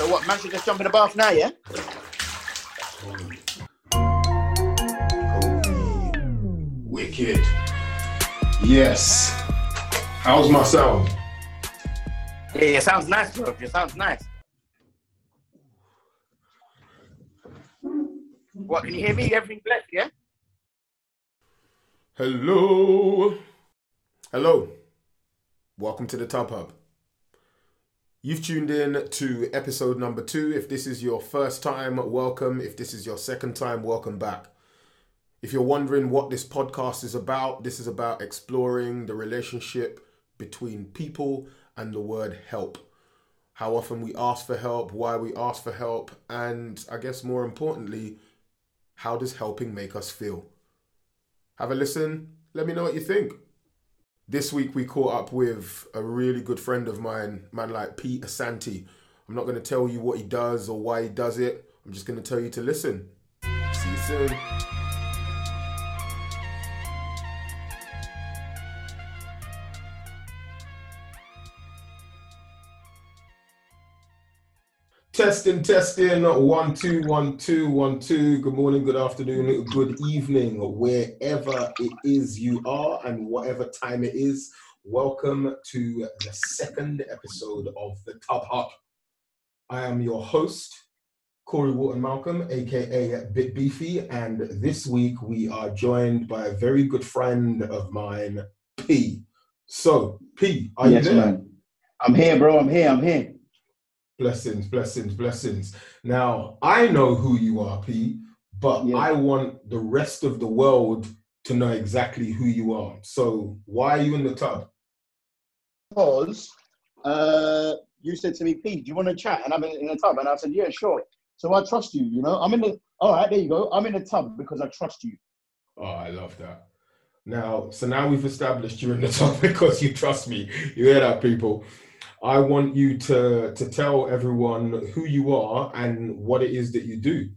So what, man should just jump in the bath now, yeah? Wicked. Yes. How's my sound? Yeah, it sounds nice, bro. It sounds nice. What, can you hear me? Everything blessed, yeah? Hello. Hello. Welcome to the Tub Hub. You've tuned in to episode number two. If this is your first time, welcome. If this is your second time, welcome back. If you're wondering what this podcast is about, this is about exploring the relationship between people and the word help. How often we ask for help, why we ask for help, and I guess more importantly, how does helping make us feel? Have a listen. Let me know what you think. This week we caught up with a really good friend of mine, man like Pete Asante. I'm not going to tell you what he does or why he does it. I'm just going to tell you to listen. See you soon. Testing, testing, one, two, one, two, one, two. Good morning, good afternoon, good evening, wherever it is you are and whatever time it is. Welcome to the second episode of the Tub Hub. I am your host, Corey Walton Malcolm, aka Bit Beefy, and this week we are joined by a very good friend of mine, P. So, P, are yes, you there? Man. I'm here, bro. I'm here. I'm here. Blessings, blessings, blessings. Now, I know who you are, P, but Yeah. I want the rest of the world to know exactly who you are. So, why are you in the tub? Because uh, you said to me, P, do you want to chat? And I'm in, the tub. And I said, yeah, sure. So I trust you, you know? I'm in the, all right, there you go. I'm in the tub because I trust you. Oh, I love that. Now, so now we've established you're in the tub because you trust me. You hear that, people? I want you to to tell everyone who you are and what it is that you do.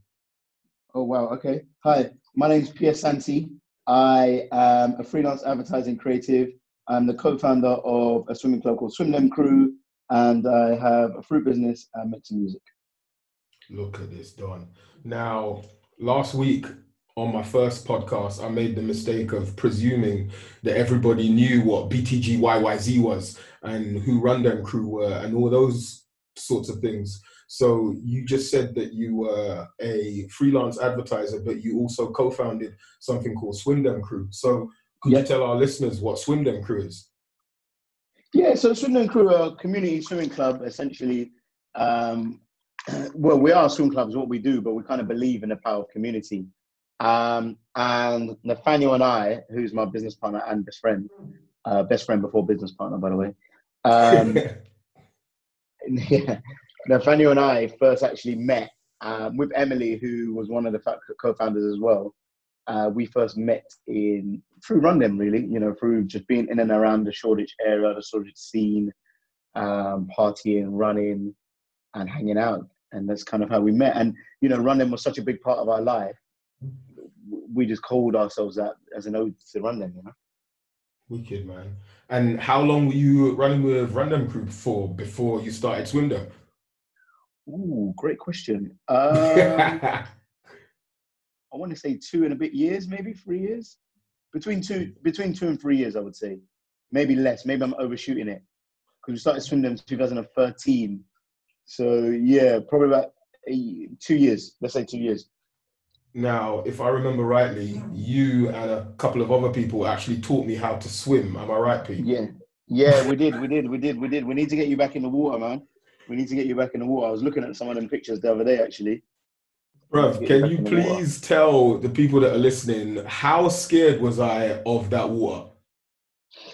Oh, wow. Okay. Hi, my name is Pete Asante. I am a freelance advertising creative. I'm the co-founder of a swimming club called Swim Dem Crew. And I have a fruit business and make some music. Look at this, Don. Now, last week on my first podcast, I made the mistake of presuming that everybody knew what BTG YYZ was and who Run Dem Crew were and all those sorts of things. So you just said that you were a freelance advertiser, but you also co-founded something called Swim Dem Crew. So could Yeah. you tell our listeners what Swim Dem Crew is? Yeah, so Swim Dem Crew are a community swimming club, essentially. Um, well, we are a swim club, is what we do, but we kind of believe in the power of community. Um, and Nathaniel and I, who's my business partner and best friend, uh, best friend before business partner, by the way. Um, yeah, Nathaniel and I first actually met um, with Emily, who was one of the co-founders as well. Uh, we first met in through Run Dem, really. You know, through just being in and around the Shoreditch area, the Shoreditch scene, um, partying, running, and hanging out, and that's kind of how we met. And you know, Run Dem was such a big part of our life. We just called ourselves that as an ode to Run Dem, you know. Wicked man. And how long were you running with Run Dem Crew for before you started Swim Ooh, great question. Um, I want to say two and a bit years, maybe three years. Between two, between two and three years, I would say. Maybe less. Maybe I'm overshooting it because we started swimming in 2013. So yeah, probably about a, two years. Let's say two years. Now, if I remember rightly, you and a couple of other people actually taught me how to swim. Am I right, Pete? Yeah, yeah, we did, we did, we did, we did. We need to get you back in the water, man. We need to get you back in the water. I was looking at some of them pictures the other day, actually. Bruv, can you in the please tell the people that are listening how scared was I of that water?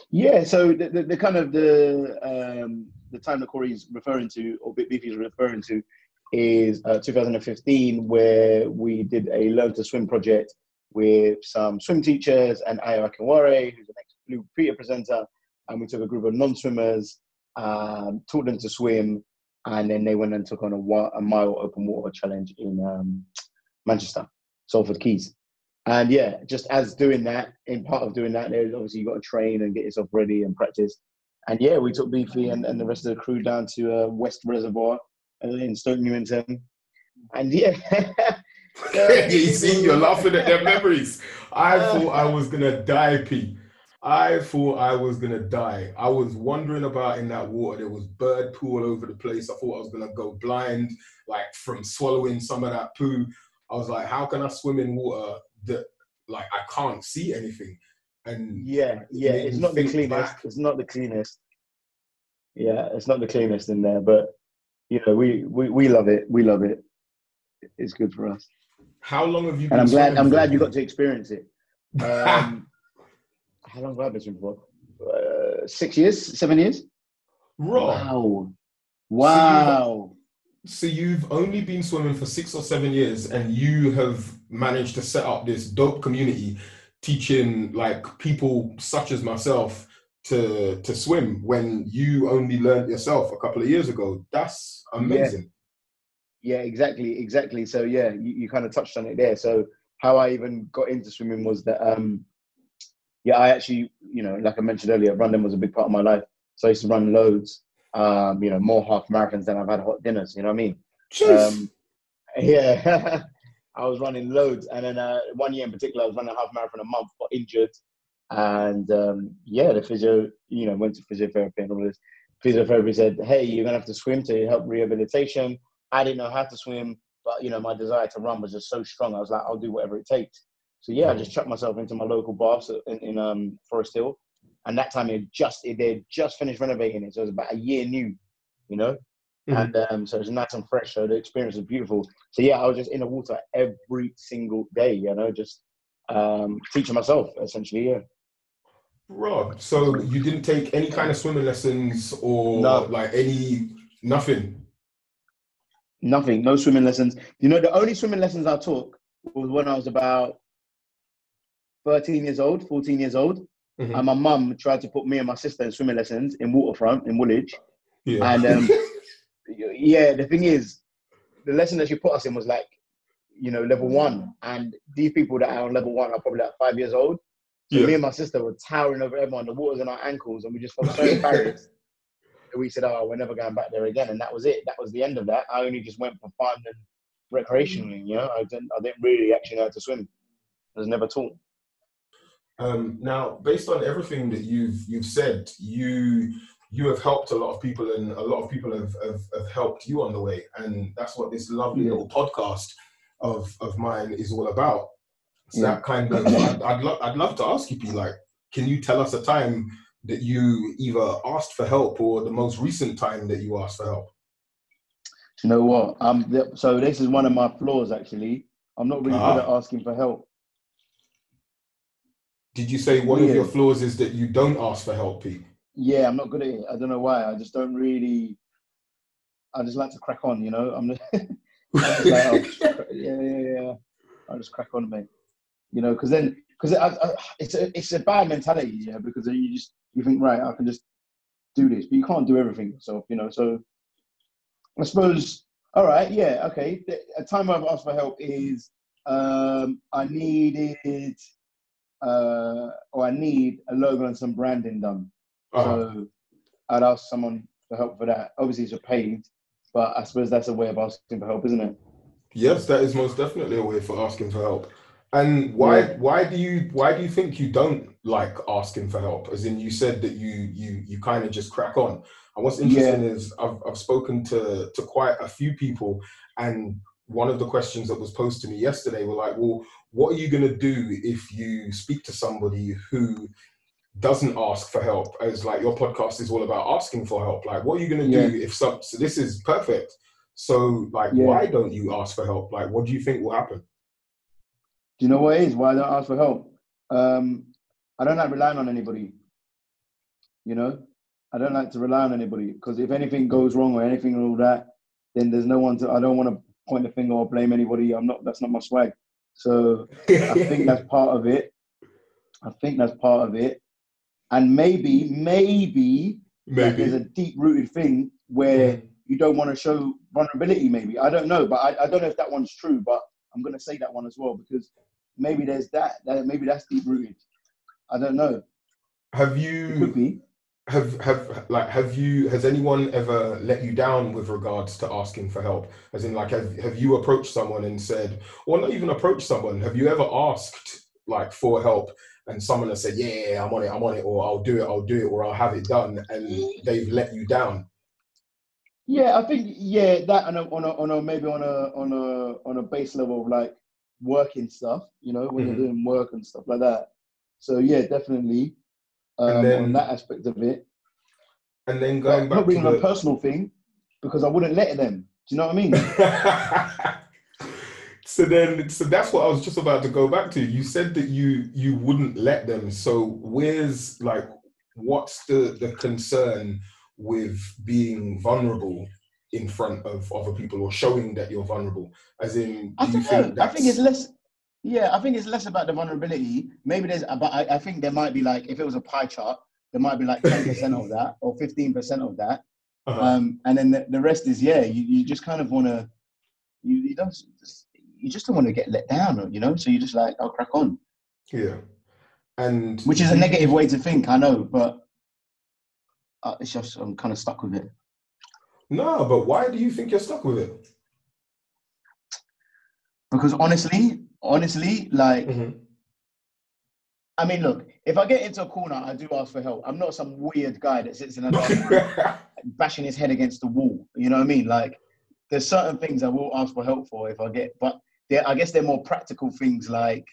Yeah, so the, the, the kind of the um, the time that Corey's referring to, or Bit Beefy's referring to, is uh, 2015, where we did a learn to swim project with some swim teachers and Ayo Akinwolere, who's an ex Blue Peter presenter, and we took a group of non-swimmers, um, taught them to swim, and then they went and took on a, a mile open water challenge in um, Manchester, Salford Quays. And yeah, just as doing that, in part of doing that, there's obviously you got to train and get yourself ready and practice. And yeah, we took Beefy and, and the rest of the crew down to uh, West Reservoir in Stoke Newington, and yeah. you see, you're laughing at their memories. I uh. thought I was gonna die, Pete. I thought I was gonna die. I was wandering about in that water. There was bird poo all over the place. I thought I was gonna go blind, like from swallowing some of that poo. I was like, how can I swim in water that like I can't see anything? And yeah, yeah, it's not the cleanest. Back. It's not the cleanest. Yeah, it's not the cleanest in there, but you know, we we, we love it. We love it. It's good for us. How long have you? and I'm glad. I'm glad you got to experience it. Um, how long have I been swimming for? Uh, six years, seven years. Wow! Wow! So you've only been swimming for six or seven years, and you have managed to set up this dope community, teaching like people such as myself to to swim when you only learned yourself a couple of years ago. That's amazing. Yeah, yeah exactly, exactly. So yeah, you, you kind of touched on it there. So how I even got into swimming was that um yeah, I actually, you know, like I mentioned earlier, running was a big part of my life. So I used to run loads, um, you know, more half marathons than I've had hot dinners. You know what I mean? Um, yeah, I was running loads, and then uh, one year in particular, I was running a half marathon a month, got injured, and um, yeah, the physio, you know, went to physiotherapy and all this. Physiotherapy said, "Hey, you're gonna have to swim to help rehabilitation." I didn't know how to swim, but you know, my desire to run was just so strong. I was like, "I'll do whatever it takes." So yeah, I just chucked myself into my local bar in, in um, Forest Hill, and that time it just it they just finished renovating it, so it was about a year new, you know. Mm-hmm. And um, so it's nice and fresh. So the experience was beautiful. So yeah, I was just in the water every single day, you know, just um, teaching myself essentially. Yeah. Rob, so you didn't take any kind of swimming lessons or no. like any nothing. Nothing, no swimming lessons. You know, the only swimming lessons I took was when I was about 13 years old, 14 years old. Mm-hmm. And my mum tried to put me and my sister in swimming lessons in Waterfront in Woolwich. Yeah. And um, yeah, the thing is, the lesson that she put us in was like, you know, level one. And these people that are on level one are probably like five years old. So yeah. me and my sister were towering over everyone. The water's in our ankles, and we just felt so embarrassed. we said, "Oh, we're never going back there again," and that was it. That was the end of that. I only just went for fun and recreationally. You know, I didn't. I didn't really actually know how to swim. I was never taught. Um, now, based on everything that you've you've said, you you have helped a lot of people, and a lot of people have have, have helped you on the way, and that's what this lovely little podcast of of mine is all about. So yeah. that kind of, I'd I'd, lo- I'd love to ask you, be like, can you tell us a time that you either asked for help or the most recent time that you asked for help? you know what? Um, so this is one of my flaws actually. I'm not really uh-huh. good at asking for help. Did you say one of your flaws is that you don't ask for help, Pete? Yeah, I'm not good at it. I don't know why. I just don't really. I just like to crack on, you know. I'm just, like, just yeah, yeah, yeah. I just crack on, mate. You know, because then, because it's a it's a bad mentality, yeah. Because then you just you think, right, I can just do this, but you can't do everything yourself, you know. So I suppose, all right, yeah, okay. A time I've asked for help is um, I needed uh, or I need a logo and some branding done. Uh-huh. So I'd ask someone for help for that. Obviously, it's a paid, but I suppose that's a way of asking for help, isn't it? Yes, that is most definitely a way for asking for help. And why yeah. why do you why do you think you don't like asking for help? As in, you said that you you you kind of just crack on. And what's interesting yeah. is I've I've spoken to to quite a few people, and one of the questions that was posed to me yesterday were like, well, what are you going to do if you speak to somebody who doesn't ask for help as like your podcast is all about asking for help like what are you going to yeah. do if some so this is perfect so like why don't you ask for help like what do you think will happen do you know what it is why i don't ask for help um i don't like relying on anybody you know i don't like to rely on anybody because if anything goes wrong or anything and all that then there's no one to i don't want to point the finger or blame anybody i'm not that's not my swag so I think that's part of it. I think that's part of it. And maybe, maybe, maybe. there's a deep rooted thing where mm. you don't want to show vulnerability, maybe. I don't know, but I, I don't know if that one's true, but I'm going to say that one as well because maybe there's that, that maybe that's deep rooted. I don't know. Have you, have have like have you has anyone ever let you down with regards to asking for help? As in, like, have have you approached someone and said, or not even approached someone? Have you ever asked like for help and someone has said, yeah, I'm on it, I'm on it, or I'll do it, I'll do it, or I'll have it done, and they've let you down? Yeah, I think yeah, that on a on a, on a maybe on a on a on a base level of like working stuff, you know, when Mhm. you're doing work and stuff like that. So yeah, definitely And um, then on that aspect of it. And then But going back not to being a the personal thing because I wouldn't let them. Do you know what I mean? so then so that's what I was just about to go back to. You said that you you wouldn't let them. So where's like what's the the concern with being vulnerable in front of other people or showing that you're vulnerable? As in, do I think know. I think it's less. Yeah, I think it's less about the vulnerability. Maybe there's, but I, I think there might be like, if it was a pie chart, there might be like ten percent of that or fifteen percent of that, uh-huh. um, and then the, the rest is yeah. You, you just kind of want to, you, you don't, you just don't want to get let down, you know. So you just like, I'll crack on, yeah. And which is a negative way to think, I know, but uh, it's just I'm kind of stuck with it. No, but why do you think you're stuck with it? Because honestly, honestly, like Mhm. I mean, look, if I get into a corner, I do ask for help. I'm not some weird guy that sits in a dark bashing his head against the wall. You know what I mean? Like, there's certain things I will ask for help for if I get, but I guess they're more practical things like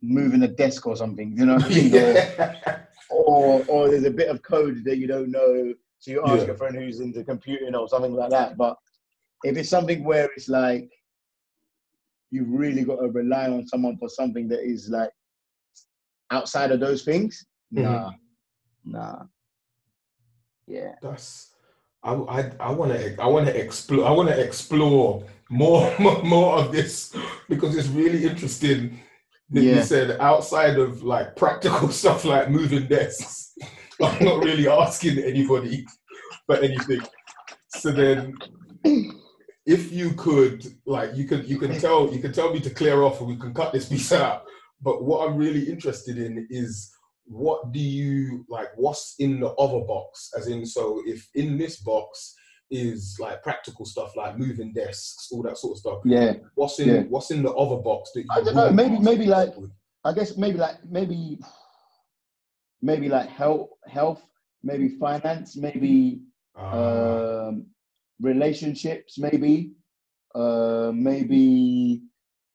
moving a desk or something. You know what I mean? yeah. Or, or, or there's a bit of code that you don't know, so you ask Yeah. a friend who's into computing or something like that. But if it's something where it's like you've really got to rely on someone for something that is like outside of those things, Mhm. nah, nah. Yeah. That's I I I want to I want to explore I want to explore more more of this because it's really interesting Yeah. said outside of like practical stuff like moving desks. I'm not really asking anybody for anything. So then if you could like you could you can tell you can tell me to clear off and we can cut this piece out. But what I'm really interested in is what do you like what's in the other box as in so if in this box is like practical stuff like moving desks all that sort of stuff Yeah. what's in Yeah. what's in the other box that I don't know, maybe- maybe like-? I guess maybe like maybe maybe like health health, maybe finance, maybe Ah, um relationships, maybe uh maybe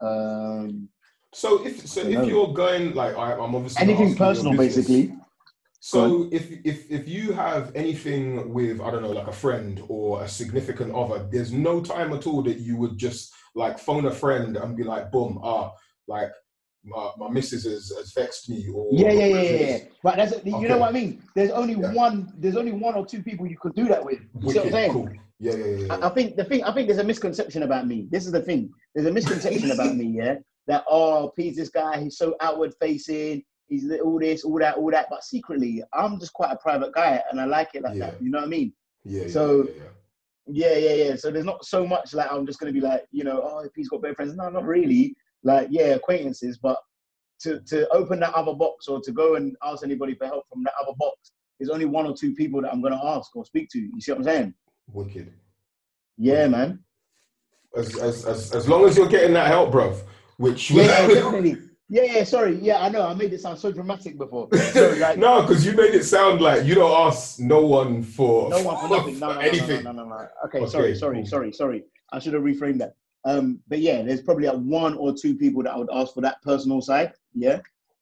um so if so if know. you're going like I, i'm obviously anything personal basically. So if if if you have anything with I don't know like a friend or a significant other, there's no time at all that you would just like phone a friend and be like, boom, ah, like my, my missus has, has vexed me or Yeah, yeah, yeah, yeah, yeah. But that's you Okay. know what I mean. There's only Yeah. one. There's only one or two people you could do that with. You see what I'm saying? cool. Yeah, yeah, yeah. I, I think the thing. I think there's a misconception about me. This is the thing. There's a misconception about me. Yeah, that oh, Pete's this guy. He's so outward facing. He's all this, all that, all that. But secretly, I'm just quite a private guy, and I like it like Yeah. that. You know what I mean? yeah, so- yeah, yeah. Yeah, yeah. So there's not so much like I'm just gonna be like, you know, oh, if he's got boyfriends. No, not really. Like, yeah, acquaintances, but to to open that other box or to go and ask anybody for help from that other box, there's only one or two people that I'm gonna ask or speak to. You see what I'm saying? Wicked. Yeah, man. As, as as as long as you're getting that help, bruv. Which yeah, definitely. Yeah, yeah. Sorry. Yeah, I know. I made it sound so dramatic before. Sorry, like, no, because you made it sound like you don't ask no one for no one for nothing. No, no, anything. no, no, no, no. Okay, Okay, sorry, sorry, sorry, sorry. I should have reframed that. Um, but yeah, there's probably like one or two people that I would ask for that personal side. Yeah,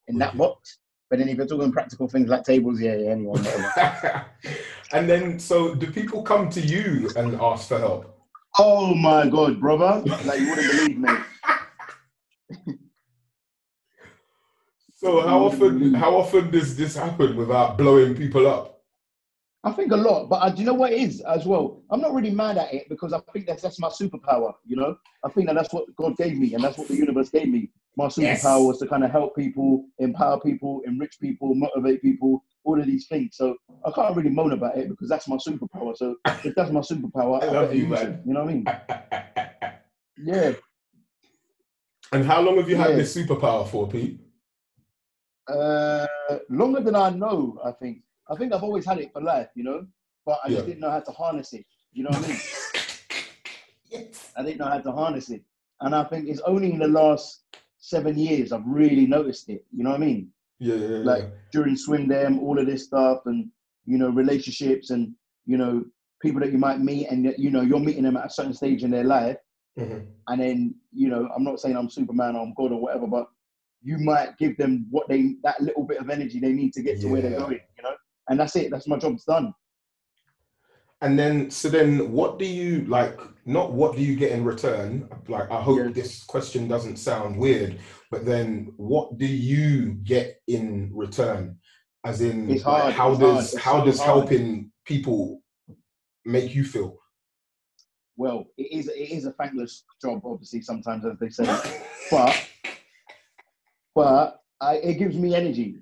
in that Okay. box. But then if you're talking practical things like tables, yeah, yeah, anyone. and then, so do people come to you and ask for help? oh my god, brother! Like you wouldn't believe, mate. So how often how often does this happen without blowing people up? I think a lot, but uh, do you know what it is as well? I'm not really mad at it because I think that's that's my superpower. You know, I think that that's what God gave me, and that's what the universe gave me. My superpower Yes. was to kind of help people, empower people, enrich people, motivate people, all of these things. So I can't really moan about it because that's my superpower. So if that's my superpower, I I, love you, man. it. You know what I mean? Yeah. and how long have you had this superpower for, Pete? Uh, longer than I know, I think. I think I've always had it for life, you know, but I just didn't know how to harness it. You know what I mean? yes. I didn't know how to harness it, and I think it's only in the last seven years I've really noticed it. You know what I mean? Yeah, yeah, yeah. Like during Swim Dem, all of this stuff, and you know relationships, and you know people that you might meet, and you know you're meeting them at a certain stage in their life, Mhm. and then you know I'm not saying I'm Superman or I'm God or whatever, but you might give them what they that little bit of energy they need to get to where they're going, you know, and that's it. That's my job's done. And then, so then, what do you like? Not what do you get in return? Like, I hope Yeah. this question doesn't sound weird, but then, what do you get in return? As in, It's like, how it's does hard, how does hard. helping people make you feel? Well, it is it is a thankless job, obviously sometimes as they say, but but I, it gives me energy.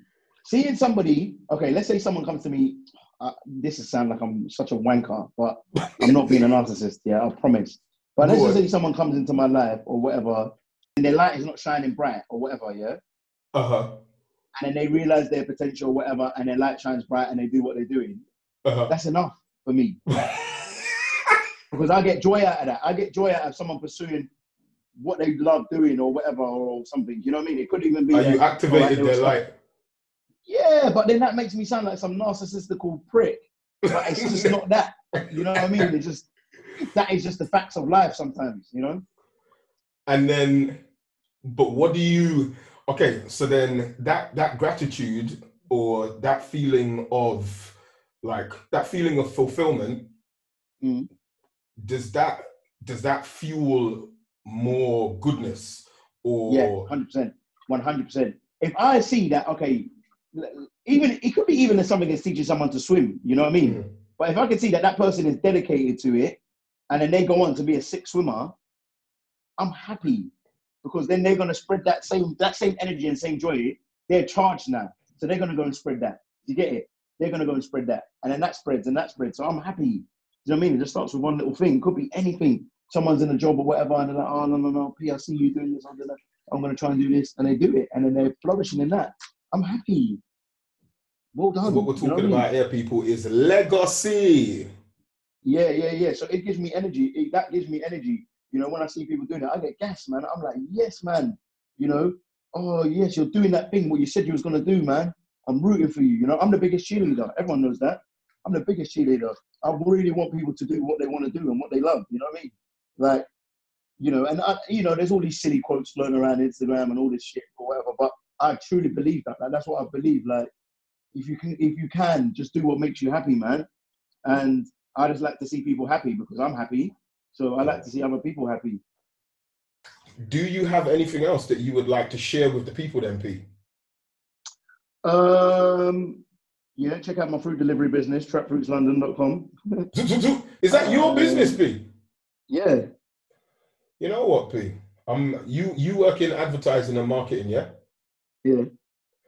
Seeing somebody, okay, let's say someone comes to me. Uh, this is sound like I'm such a wanker, but I'm not being a narcissist. Yeah, I promise. But let's just say someone comes into my life or whatever, and their light is not shining bright or whatever. Yeah, Uh huh. and then they realize their potential or whatever, and their light shines bright, and they do what they're doing. Uh-huh. That's enough for me because I get joy out of that. I get joy out of someone pursuing what they love doing or whatever or something. You know what I mean? It could even be. Are you activated their light? Yeah, but then that makes me sound like some narcissistical prick. But it's just not that. You know what I mean? It's just that is just the facts of life sometimes. You know? and then but what do you okay so then that that gratitude or that feeling of like that feeling of fulfillment Mm. does that does that fuel more goodness or Yeah, hundred percent, one hundred percent. If I see that, okay, even it could be even as something that's teaching someone to swim. You know what I mean? Mhm. But if I can see that that person is dedicated to it, and then they go on to be a sick swimmer, I'm happy because then they're gonna spread that same that same energy and same joy. They're charged now, so they're gonna go and spread that. You get it? They're gonna go and spread that, and then that spreads and that spreads. So I'm happy. You know what I mean? It just starts with one little thing. Could be anything. Someone's in a job or whatever, and they're like, "Oh no, no, no, P, I see you doing this. I'm gonna, I'm gonna try and do this," and they do it, and then they're flourishing in that. I'm happy. Well So done. what we're You know talking I mean? about here people is legacy Yeah, yeah, yeah. So it gives me energy. It, that gives me energy. You know, when I see people doing it, I get gas, man. I'm like, yes, man. You know, oh yes, you're doing that thing what you said you was gonna do, man. I'm rooting for you. You know, I'm the biggest cheerleader. Everyone knows that. I'm the biggest cheerleader. I really want people to do what they want to do and what they love. You know what I mean? Like, you know, and I, you know, there's all these silly quotes floating around Instagram and all this shit or whatever. But I truly believe that. Like, that's what I believe. Like, if you can, if you can, just do what makes you happy, man. And I just like to see people happy because I'm happy. So I like to see other people happy. do you have anything else that you would like to share with the people then p Um, yeah, check out my fruit delivery business, trapfruitslondon.com. is that your Um, business p yeah, you know what p um you you work in advertising and marketing yeah yeah.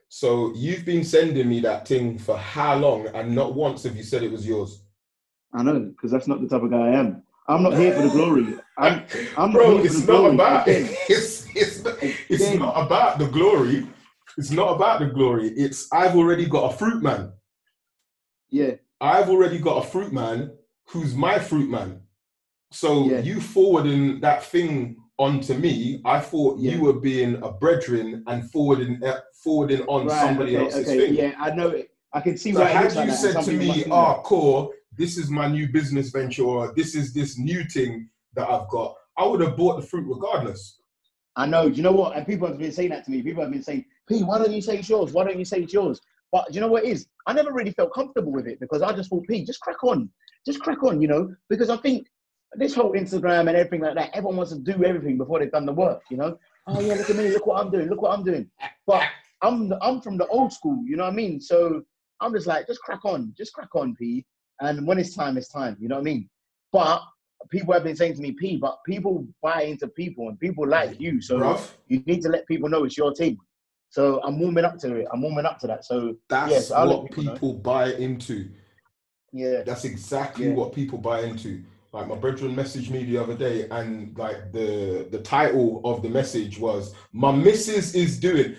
So you've been sending me that thing for how long, and not once have you said it was yours. I know because that's not the type of guy I am. I'm not here for the glory. I'm, I'm Bro, not it's not glory. about Again, it's it's not, it's not about the glory. It's not about the glory. It's I've already got a fruit man. Yeah, I've already got a fruit man who's my fruit man. So Yeah. you forwarding that thing onto me, I thought Yeah. you were being a brethren and forwarding uh, forwarding on right. somebody okay, else's okay. thing. Yeah, I know it. I can see So why had looks like you said to me, "Ah, that. core, this is my new business venture, or this is this new thing that I've got," I would have bought the fruit regardless. I know. Do you know what? And people have been saying that to me. People have been saying, P, why don't you say it's yours? Why don't you say it's yours? But do you know what it is? I never really felt comfortable with it because I just thought, P, just crack on. Just crack on, you know? Because I think this whole Instagram and everything like that, everyone wants to do everything before they've done the work, you know? Oh, yeah, look at me. Look what I'm doing. Look what I'm doing. But I'm, the, I'm from the old school, you know what I mean? So I'm just like, just crack on. Just crack on, P. And when it's time, it's time. You know what I mean? But people have been saying to me, P, but people buy into people and people like you. So Bruv, you need to let people know it's your team. So I'm warming up to it. I'm warming up to that. So that's Yes, what people people buy into. yeah, That's exactly Yeah. what people buy into. Like my brethren messaged me the other day, and like the the title of the message was "My missus is doing."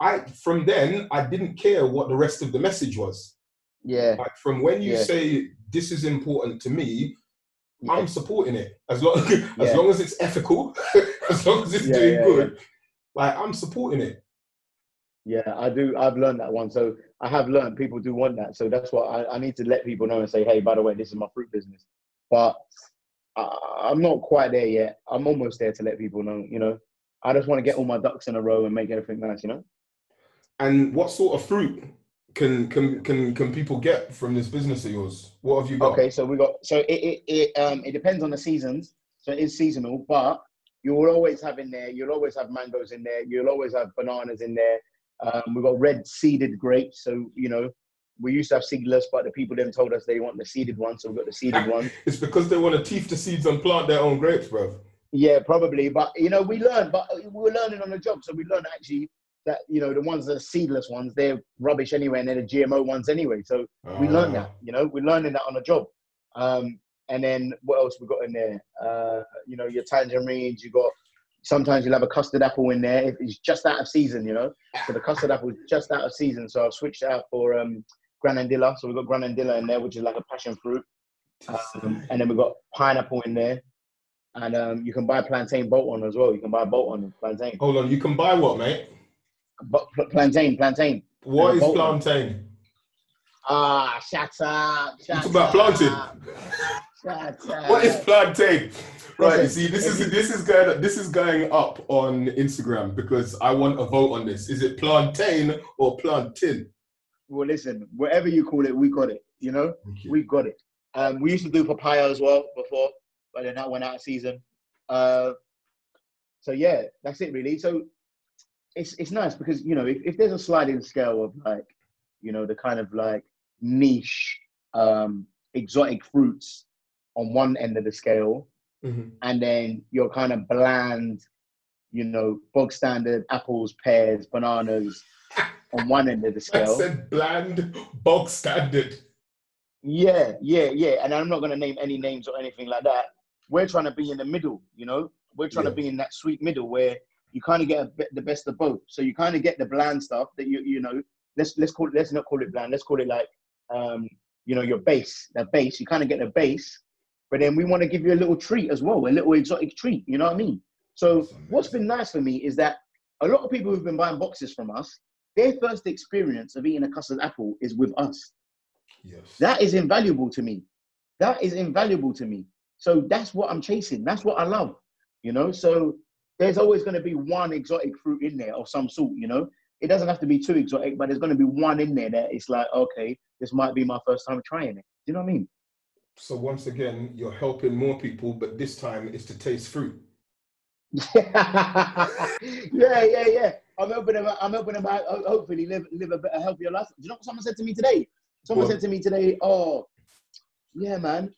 I from then I didn't care what the rest of the message was. Yeah. Like from when you Yeah. say this is important to me, Yeah. I'm supporting it as long as Yeah. long as it's ethical, as long as it's doing good. Like I'm supporting it. Yeah, I do. I've learned that one. So I have learned people do want that. So that's what I, I need to let people know and say, hey, by the way, this is my fruit business. But I, I'm not quite there yet. I'm almost there to let people know. You know, I just want to get all my ducks in a row and make everything nice. You know. And what sort of fruit can can can can people get from this business of yours? What have you got? Okay, so we got. So it it, it um it depends on the seasons. So it is seasonal, but you will always have in there. You'll always have mangoes in there. You'll always have bananas in there. Um, we've got red seeded grapes. So you know, we used to have seedless, but the people then told us they want the seeded one, so we've got the seeded one. It's because they want to teeth the seeds and plant their own grapes, bro. Yeah, probably. But you know, we learned, but we were learning on the job. So we learned actually that you know the ones that are seedless ones, they're rubbish anyway, and they're the GMO ones anyway. So we learned Ah. that. You know, we're learning that on the job. Um, and then what else we got in there? Uh, you know, your tangerines. You got sometimes you'll have a custard apple in there if it's just out of season. You know, so the custard apple is just out of season. So I've switched it out for um, granadilla. So we've got granadilla in there, which is like a passion fruit. Um, and then we've got pineapple in there. And um, you can buy plantain bolt on as well. You can buy bolt on plantain. Hold on, you can buy what, mate? But plantain, plantain. What Uh, is plantain? Ah, shut up. You Shut talking about plantain? Shut up. What is plantain? Right, you Listen, see, this is this is going this is going up on Instagram because I want a vote on this. Is it plantain or plantain? Well, listen, whatever you call it, we got it. You know, we got it. Um, we used to do papaya as well before, but then that went out of season. Uh, so yeah, that's it really. So it's it's nice because you know if, if there's a sliding scale of like you know the kind of like niche um, exotic fruits on one end of the scale, Mhm. and then your kind of bland, you know, bog standard apples, pears, bananas on one end of the scale. I said bland, bog standard. Yeah, yeah, yeah. And I'm not going to name any names or anything like that. We're trying to be in the middle, you know? We're trying Yeah. to be in that sweet middle where you kind of get a bit, the best of both. So you kind of get the bland stuff that you, you know, let's, let's call it, let's not call it bland. Let's call it like, um, you know, your base, the base. You kind of get the base, but then we want to give you a little treat as well, a little exotic treat. You know what I mean? So what's been nice for me is that a lot of people who've been buying boxes from us, their first experience of eating a custard apple is with us. Yes. That is invaluable to me. That is invaluable to me. So that's what I'm chasing. That's what I love. You know, so there's always going to be one exotic fruit in there of some sort, you know. It doesn't have to be too exotic, but there's going to be one in there that it's like, okay, this might be my first time trying it. Do you know what I mean? So once again, you're helping more people, but this time it's to taste fruit. yeah, yeah, yeah. I'm helping them. I'm helping them out. ho- Hopefully, live live a better, healthier life. Do you know what someone said to me today? Someone What? said to me today, "Oh, yeah, man,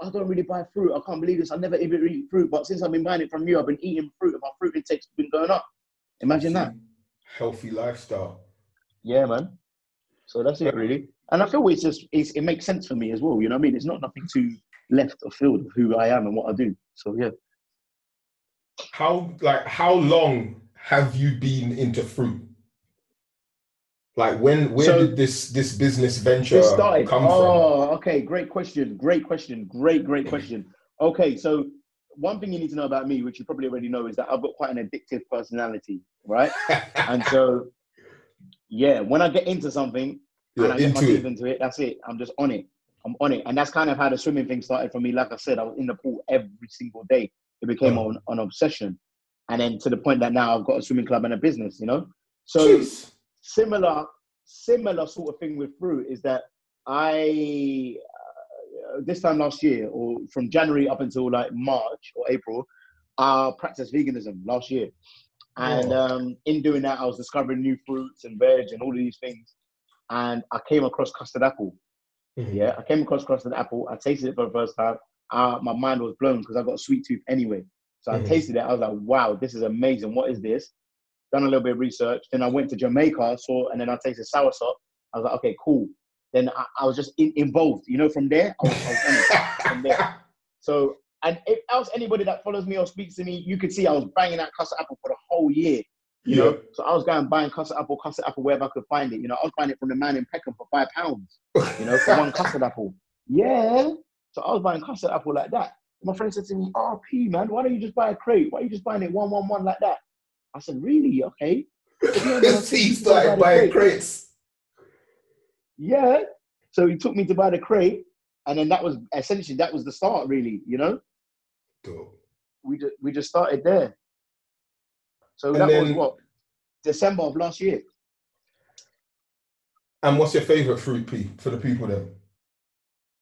I don't really buy fruit. I can't believe this. I never even eat fruit, but since I've been buying it from you, I've been eating fruit, and my fruit intake's been going up. Imagine that. Healthy lifestyle. Yeah, man. So that's it, really. And I feel it's just it's, it makes sense for me as well. You know what I mean? It's not nothing too left or field of who I am and what I do. So yeah. How like how long have you been into fruit? Like when where So- did this this business venture started. come from? Oh, okay. Great question. Great question. Great, great question. Okay, so one thing you need to know about me, which you probably already know, is that I've got quite an addictive personality, right? and so, yeah, when I get into something You're and I get my teeth into it, that's it. I'm just on it. I'm on it, and that's kind of how the swimming thing started for me. Like I said, I was in the pool every single day. It became an, an obsession, and then to the point that now I've got a swimming club and a business. You know, so Jeez. similar similar sort of thing with fruit is that I uh, this time last year or from January up until like March or April, I practiced veganism last year, and Oh. um, in doing that, I was discovering new fruits and veg and all of these things, and I came across custard apple. Mhm. Yeah, I came across custard apple. I tasted it for the first time. Uh, my mind was blown because I got a sweet tooth anyway. So I Mhm. tasted it. I was like, wow, this is amazing. What is this? Done a little bit of research. Then I went to Jamaica, saw, and then I tasted sour soursop. I was like, okay, cool. Then I, I was just in, involved. You know, from there, I was, I was. From there. So, and if else anybody that follows me or speaks to me, you could see I was banging that custard apple for the whole year. You Yeah. know, so I was going buying custard apple, custard apple wherever I could find it. You know, I was buying it from the man in Peckham for five pounds. You know, for one custard apple. Yeah. So I was buying custard apple like that. My friend said to me, "Oh, P man, why don't you just buy a crate? Why are you just buying it one one one like that?" I said, "Really? Okay." See, he started buying crates. Yeah. So he took me to buy the crate, and then that was essentially that was the start, really. You know, Dope. we just we just started there. So And that was what December of last year. And what's your favorite fruit, P, for the people then?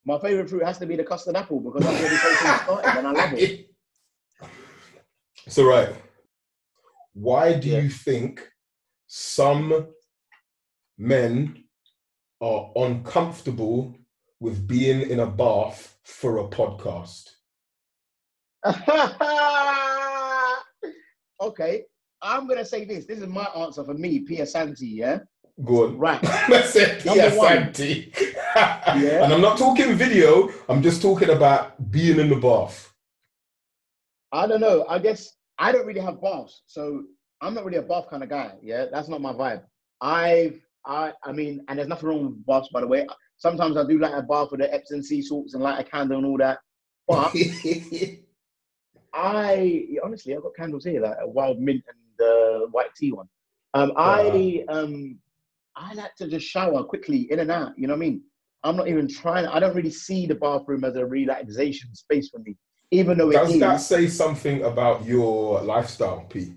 My favorite fruit has to be the custard apple because that's where this whole thing started, and I love it. So right, why do Yeah. you think some men are uncomfortable with being in a bath for a podcast? okay, I'm gonna say this. This is my answer for me, Pete Asante. Yeah, Go on. right. I said Number Pia one. Santi. And I'm not talking video, I'm just talking about being in the bath. I don't know. I guess I don't really have baths, so I'm not really a bath kind of guy. Yeah, that's not my vibe. I've, I, I mean, and there's nothing wrong with baths, by the way. Sometimes I do like a bath with the Epsom sea salts and light a candle and all that. But I honestly, I've got candles here, like a wild mint and uh, white tea one. Um, I um, I like to just shower quickly, in and out. You know what I mean? I'm not even trying. I don't really see the bathroom as a relaxation space for me, even though it Does is. that say something about your lifestyle, P?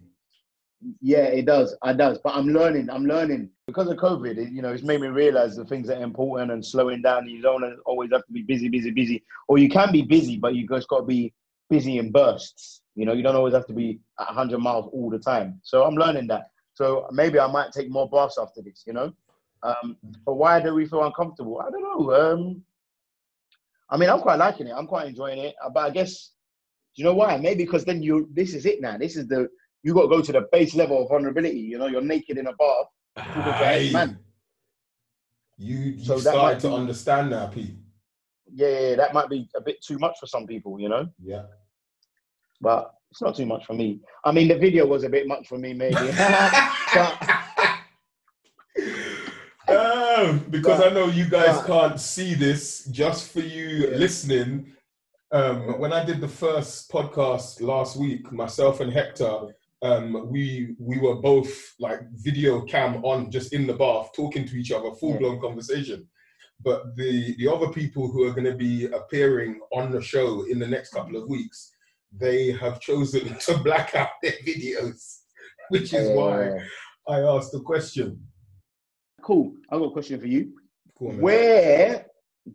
Yeah, it does. It does. But I'm learning. I'm learning because of COVID. It, you know, it's made me realize the things that are important and slowing down. You don't always have to be busy, busy, busy. Or you can be busy, but you just got to be busy in bursts. You know, you don't always have to be at 100 miles all the time. So I'm learning that. So maybe I might take more baths after this. You know, um, but why do we feel uncomfortable? I don't know. Um, I mean, I'm quite liking it. I'm quite enjoying it. Uh, But I guess, you know why? Maybe because then you. This is it now. This is the you got to go to the base level of vulnerability. You know, you're naked in a bath. talking to an Aye. man. You, you So that started to be- understand now, Pete. Yeah, yeah, yeah, that might be a bit too much for some people, you know. Yeah. But it's not too much for me. I mean, the video was a bit much for me, maybe. but Because I know you guys but- can't see this, just for you Yeah. listening. Um, when I did the first podcast last week, myself and Hector, um, we we were both like video cam on, just in the bath, talking to each other, full blown conversation. But the the other people who are going to be appearing on the show in the next couple of weeks, they have chosen to black out their videos, which is why I asked the question. Cool. I've got a question for you. On. Where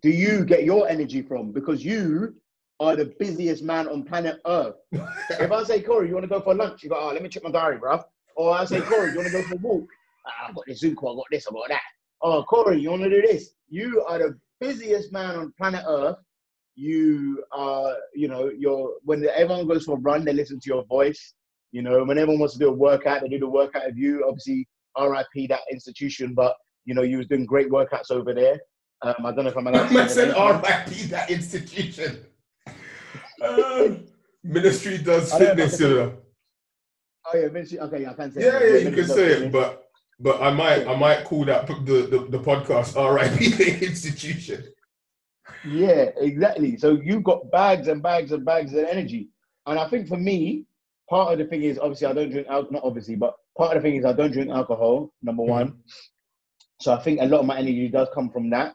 do you get your energy from? Because you are the busiest man on planet Earth. if I say, Corey, you want to go for lunch? You go, oh, let me check my diary, bruv. Or I say, Corey, you want to go for a walk? Ah, I've got this Zoom call, I've got this, I've got that. Oh, Corey, you want to do this? You are the busiest man on planet Earth. You are, you know, you're when everyone goes for a run, they listen to your voice. You know, when everyone wants to do a workout, they do the workout of you. Obviously, RIP that institution, but you know, you was doing great workouts over there. Um, I don't know if I'm allowed say said. RIP that institution. Um, ministry does fitness, you know. Oh yeah, Vinci. Okay, I can say. Yeah, it. yeah, you can say fitness. it, but but I might I might call that the the, the podcast RIP the institution. Yeah, exactly. So you've got bags and bags and bags of energy. And I think for me, part of the thing is obviously I don't drink alcohol, not obviously, but part of the thing is I don't drink alcohol, number one. So I think a lot of my energy does come from that.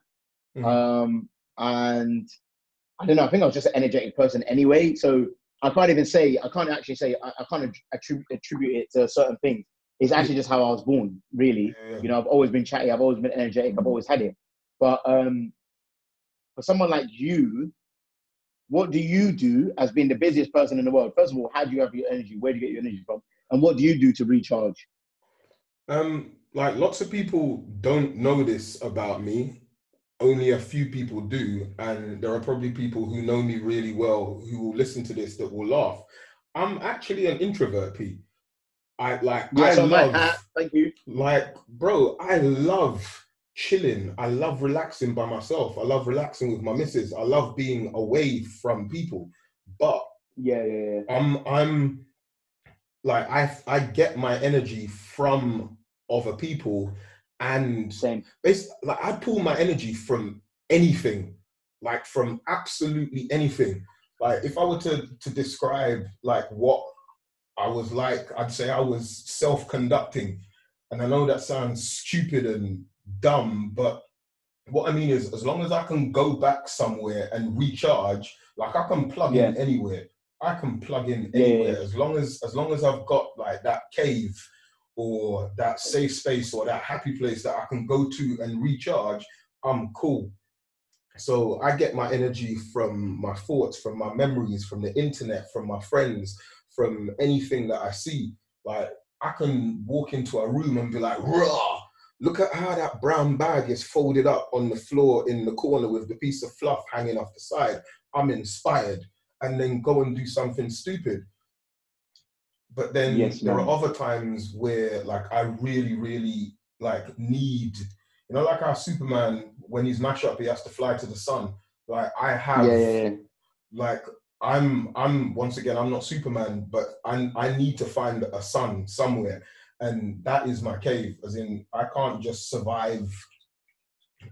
Mhm. Um, and I don't know, I think I was just an energetic person anyway. So I can't even say, I can't actually say, I, I can't attribute, attribute it to certain things. It's actually just how I was born, really. Yeah. You know, I've always been chatty, I've always been energetic, I've always had it. But um, for someone like you, what do you do as being the busiest person in the world? First of all, how do you have your energy? Where do you get your energy from? And what do you do to recharge? Um, like lots of people don't know this about me. Only a few people do, and there are probably people who know me really well who will listen to this that will laugh. I'm actually an introvert, Pete. I like I Yes, my love hat. Thank you. like bro i love chilling i love relaxing by myself i love relaxing with my missus i love being away from people but Yeah, yeah, yeah. i'm i'm like I I get my energy from other people and Same. it's like I pull my energy from anything, like from absolutely anything. Like if I were to to describe like what I was like, I'd say I was self-conducting. And I know that sounds stupid and dumb, but what I mean is as long as I can go back somewhere and recharge, like I can plug in anywhere. I can plug in anywhere yeah. as long as as long as I've got like that cave or that safe space or that happy place that I can go to and recharge, I'm cool. So I get my energy from my thoughts, from my memories, from the internet, from my friends, from anything that I see. Like I can walk into a room and be like, raw, look at how that brown bag is folded up on the floor in the corner with the piece of fluff hanging off the side. I'm inspired. And then go and do something stupid. But then Yes, there are other times where like I really, really like need, you know, like our Superman, when he's mash up, he has to fly to the sun. Like I have Yeah, yeah, yeah. like I'm I'm once again I'm not Superman, but I I need to find a sun somewhere, and that is my cave. As in, I can't just survive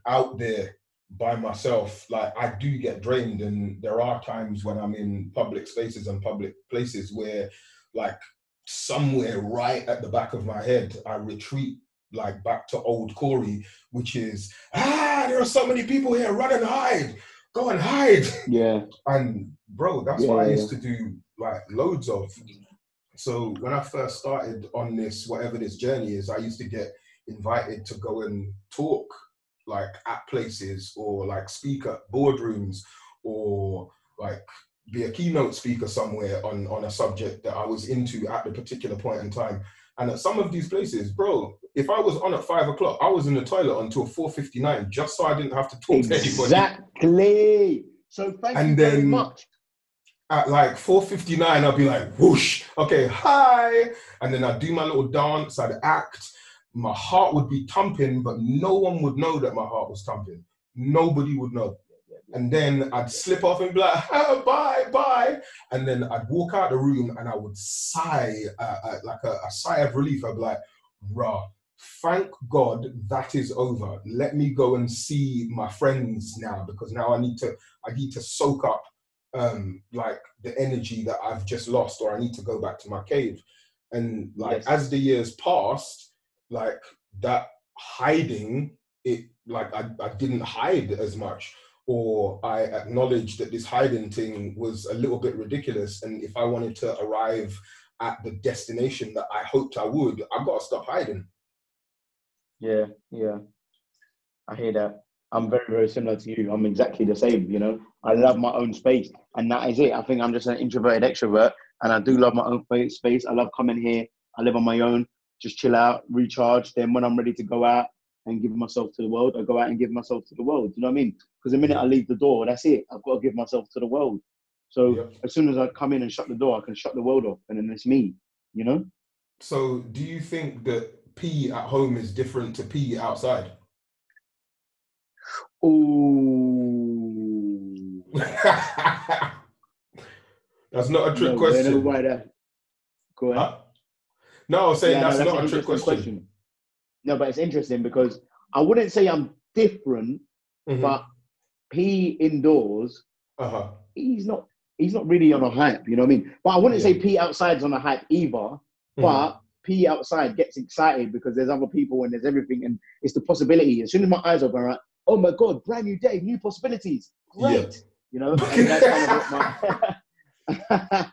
out there by myself. Like I do get drained, and there are times when I'm in public spaces and public places where, like somewhere right at the back of my head, I retreat like back to old Corey, which is ah, there are so many people here, run and hide, go and hide. Yeah. And bro, that's Yeah, what I yeah, used to do like loads of. So when I first started on this, whatever this journey is, I used to get invited to go and talk like at places or like speak at boardrooms or like be a keynote speaker somewhere on on a subject that I was into at the particular point in time. And at some of these places, bro, if I was on at five o'clock, I was in the toilet until four fifty nine, just so I didn't have to talk to anybody. Exactly. So thank And you very much. At like 4.59 i'll be like whoosh okay hi. And then i'd do my little dance i'd act. My heart would be thumping but no one would know that my heart was thumping. Nobody would know. And then i'd slip off and be like oh, bye bye. And then i'd walk out the room and i would sigh uh, uh, like a, a sigh of relief. I'd be like rah thank god that is over. Let me go and see my friends now because now i need to i need to soak up um like the energy that I've just lost or I need to go back to my cave. And like Yes. as the years passed, like that hiding, it like I, I didn't hide as much or I acknowledged that this hiding thing was a little bit ridiculous. And if I wanted to arrive at the destination that I hoped I would, I've gotta stop hiding. Yeah, yeah. I hear that. I'm very, very similar to you. I'm exactly the same, you know. I love my own space. And that is it. I think I'm just an introverted extrovert. And I do love my own space. I love coming here. I live on my own, just chill out, recharge. Then when I'm ready to go out and give myself to the world, I go out and give myself to the world. You know what I mean? Because the minute I leave the door, that's it. I've got to give myself to the world. So Yep. as soon as I come in and shut the door, I can shut the world off. And then it's me, you know? So do you think that P at home is different to P outside? Ooh. that's not a trick No, question. that? Go ahead. Huh? No, I was saying Yeah, no, that's, not a trick interesting question. No, but it's interesting because I wouldn't say I'm different, Mhm. but he indoors, uh-huh. he's not he's not really on a hype, you know what I mean? But I wouldn't say Yeah. P outside's on a hype either. Mhm. But P outside gets excited because there's other people and there's everything and it's the possibility. As soon as my eyes open, like, oh my god, brand new day, new possibilities. Yeah. Great. You know, and that's kind of what my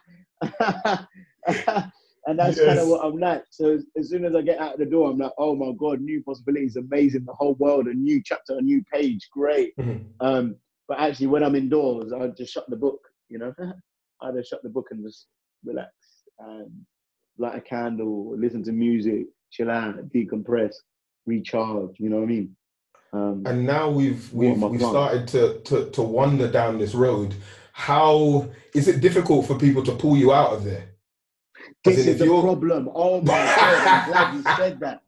and that's kind of what I'm like. So as, soon as I get out of the door, I'm like, oh my god, new possibilities, amazing, the whole world, a new chapter, a new page, great. Mhm. Um, but actually, when I'm indoors, I just shut the book. You know, I just shut the book and just relax and light a candle, listen to music, chill out, decompress, recharge. You know what I mean? Um, And now we've we've we've started to, to to wander down this road. How is it difficult for people to pull you out of there? This is if the you're- problem. Oh my god, I'm glad you said that.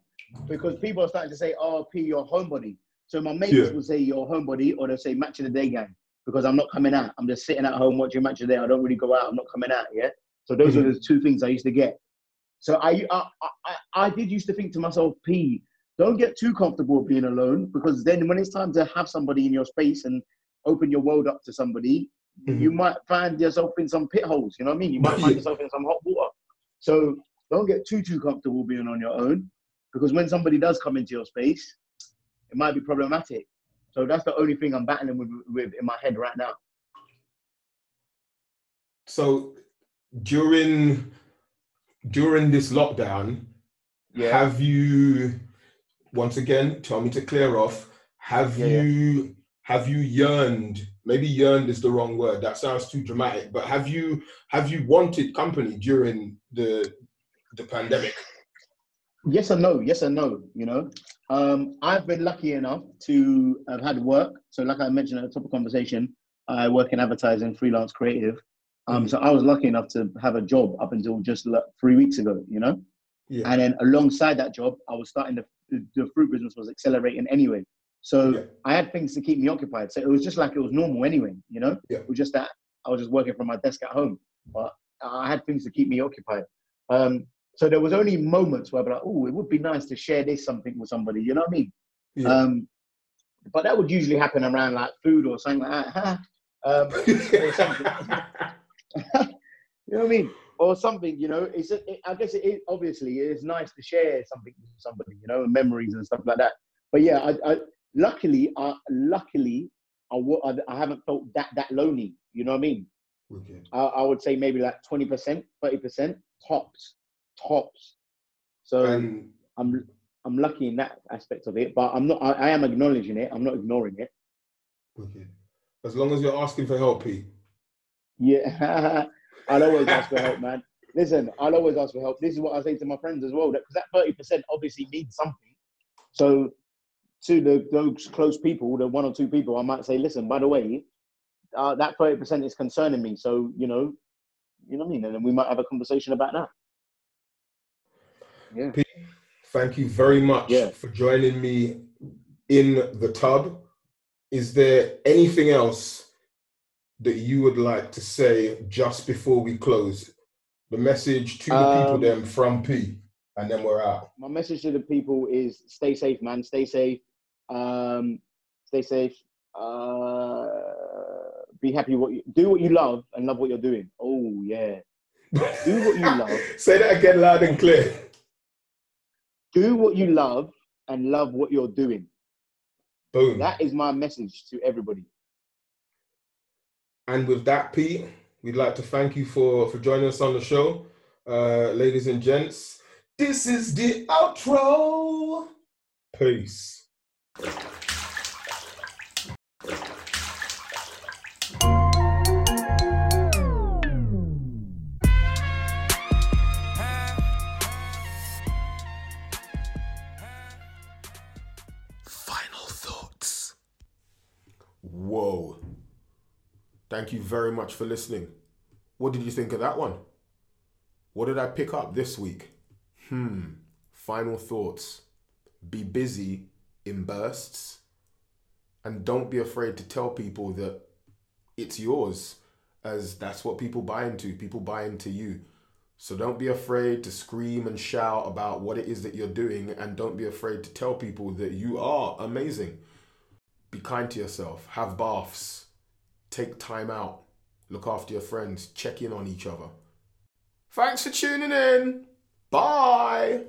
Because people are starting to say, oh, P, you're homebody. So my mates Yeah. will say you're homebody or they'll say match of the day gang. Because I'm not coming out. I'm just sitting at home watching match of the day. I don't really go out. I'm not coming out, yeah? So those Mhm. are the two things I used to get. So I, I, I, I did used to think to myself, P, don't get too comfortable being alone because then when it's time to have somebody in your space and open your world up to somebody, mm-hmm. you might find yourself in some pit holes. You know what I mean? You might find yourself in some hot water. So don't get too too comfortable being on your own because when somebody does come into your space, it might be problematic. So that's the only thing I'm battling with, with in my head right now. So during during this lockdown, yeah. have you once again tell me to clear off? Have yeah, you yeah. have you yearned? Maybe yearned is the wrong word. That sounds too dramatic. But have you have you wanted company during the the pandemic? Yes and no. Yes and no. You know, um, I've been lucky enough to have had work. So, like I mentioned at the top of conversation, I work in advertising, freelance creative. Um, so I was lucky enough to have a job up until just three weeks ago. You know, yeah. and then alongside that job, I was starting to the fruit business was accelerating anyway. So yeah. I had things to keep me occupied. So it was just like it was normal anyway. You know, yeah. it was just that I was just working from my desk at home, but I had things to keep me occupied. Um, so there was only moments where I'd be like, oh, it would be nice to share this something with somebody. You know what I mean? Yeah. Um, but that would usually happen around like food or something like that. um, something. you know what I mean? Or something, you know, it's, it, I guess it, it, obviously it's nice to share something with somebody, you know, memories and stuff like that. But yeah, I, I luckily, I luckily, I, I haven't felt that, that lonely. You know what I mean? Okay. I, I would say maybe like 20%, 30% tops tops. So I'm I'm lucky in that aspect of it, but I'm not. I, I, am acknowledging it. I'm not ignoring it. Okay. As long as you're asking for help, Pete. Yeah, I'll always ask for help, man. Listen, I'll always ask for help. This is what I say to my friends as well. That because that thirty percent obviously means something. So to the those close people, the one or two people, I might say, listen, by the way, uh, that thirty percent is concerning me. So you know, you know what I mean, and then we might have a conversation about that. Yeah. Pete, thank you very much yeah. for joining me in the tub. Is there anything else that you would like to say just before we close? The message to the um, people then from P, and then we're out. My message to the people is stay safe, man. Stay safe. Um, stay safe. Uh, be happy. What you do, what you love, and love what you're doing. Oh yeah. do what you love. Say that again, loud and clear do what you love and love what you're doing. Boom. That is my message to everybody. And with that, Pete, we'd like to thank you for for joining us on the show, uh, ladies and gents. This is the outro. Peace. Thank you very much for listening. What did you think of that one? What did I pick up this week? Hmm. Final thoughts. Be busy in bursts. And don't be afraid to tell people that it's yours, as that's what people buy into. People buy into you. So don't be afraid to scream and shout about what it is that you're doing, and don't be afraid to tell people that you are amazing. Be kind to yourself. Have baths take time out, look after your friends, check in on each other. Thanks for tuning in. Bye.